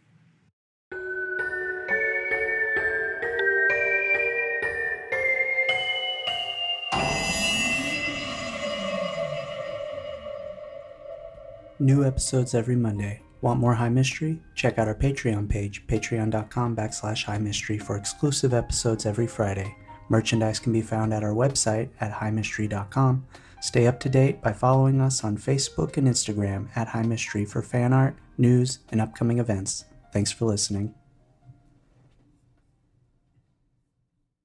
Speaker 1: New episodes every Monday. Want more High Mystery? Check out our Patreon page, patreon.com backslash high mystery for exclusive episodes every Friday. Merchandise can be found at our website at highmystery.com. Stay up to date by following us on Facebook and Instagram at High Mystery for fan art, news, and upcoming events. Thanks for listening.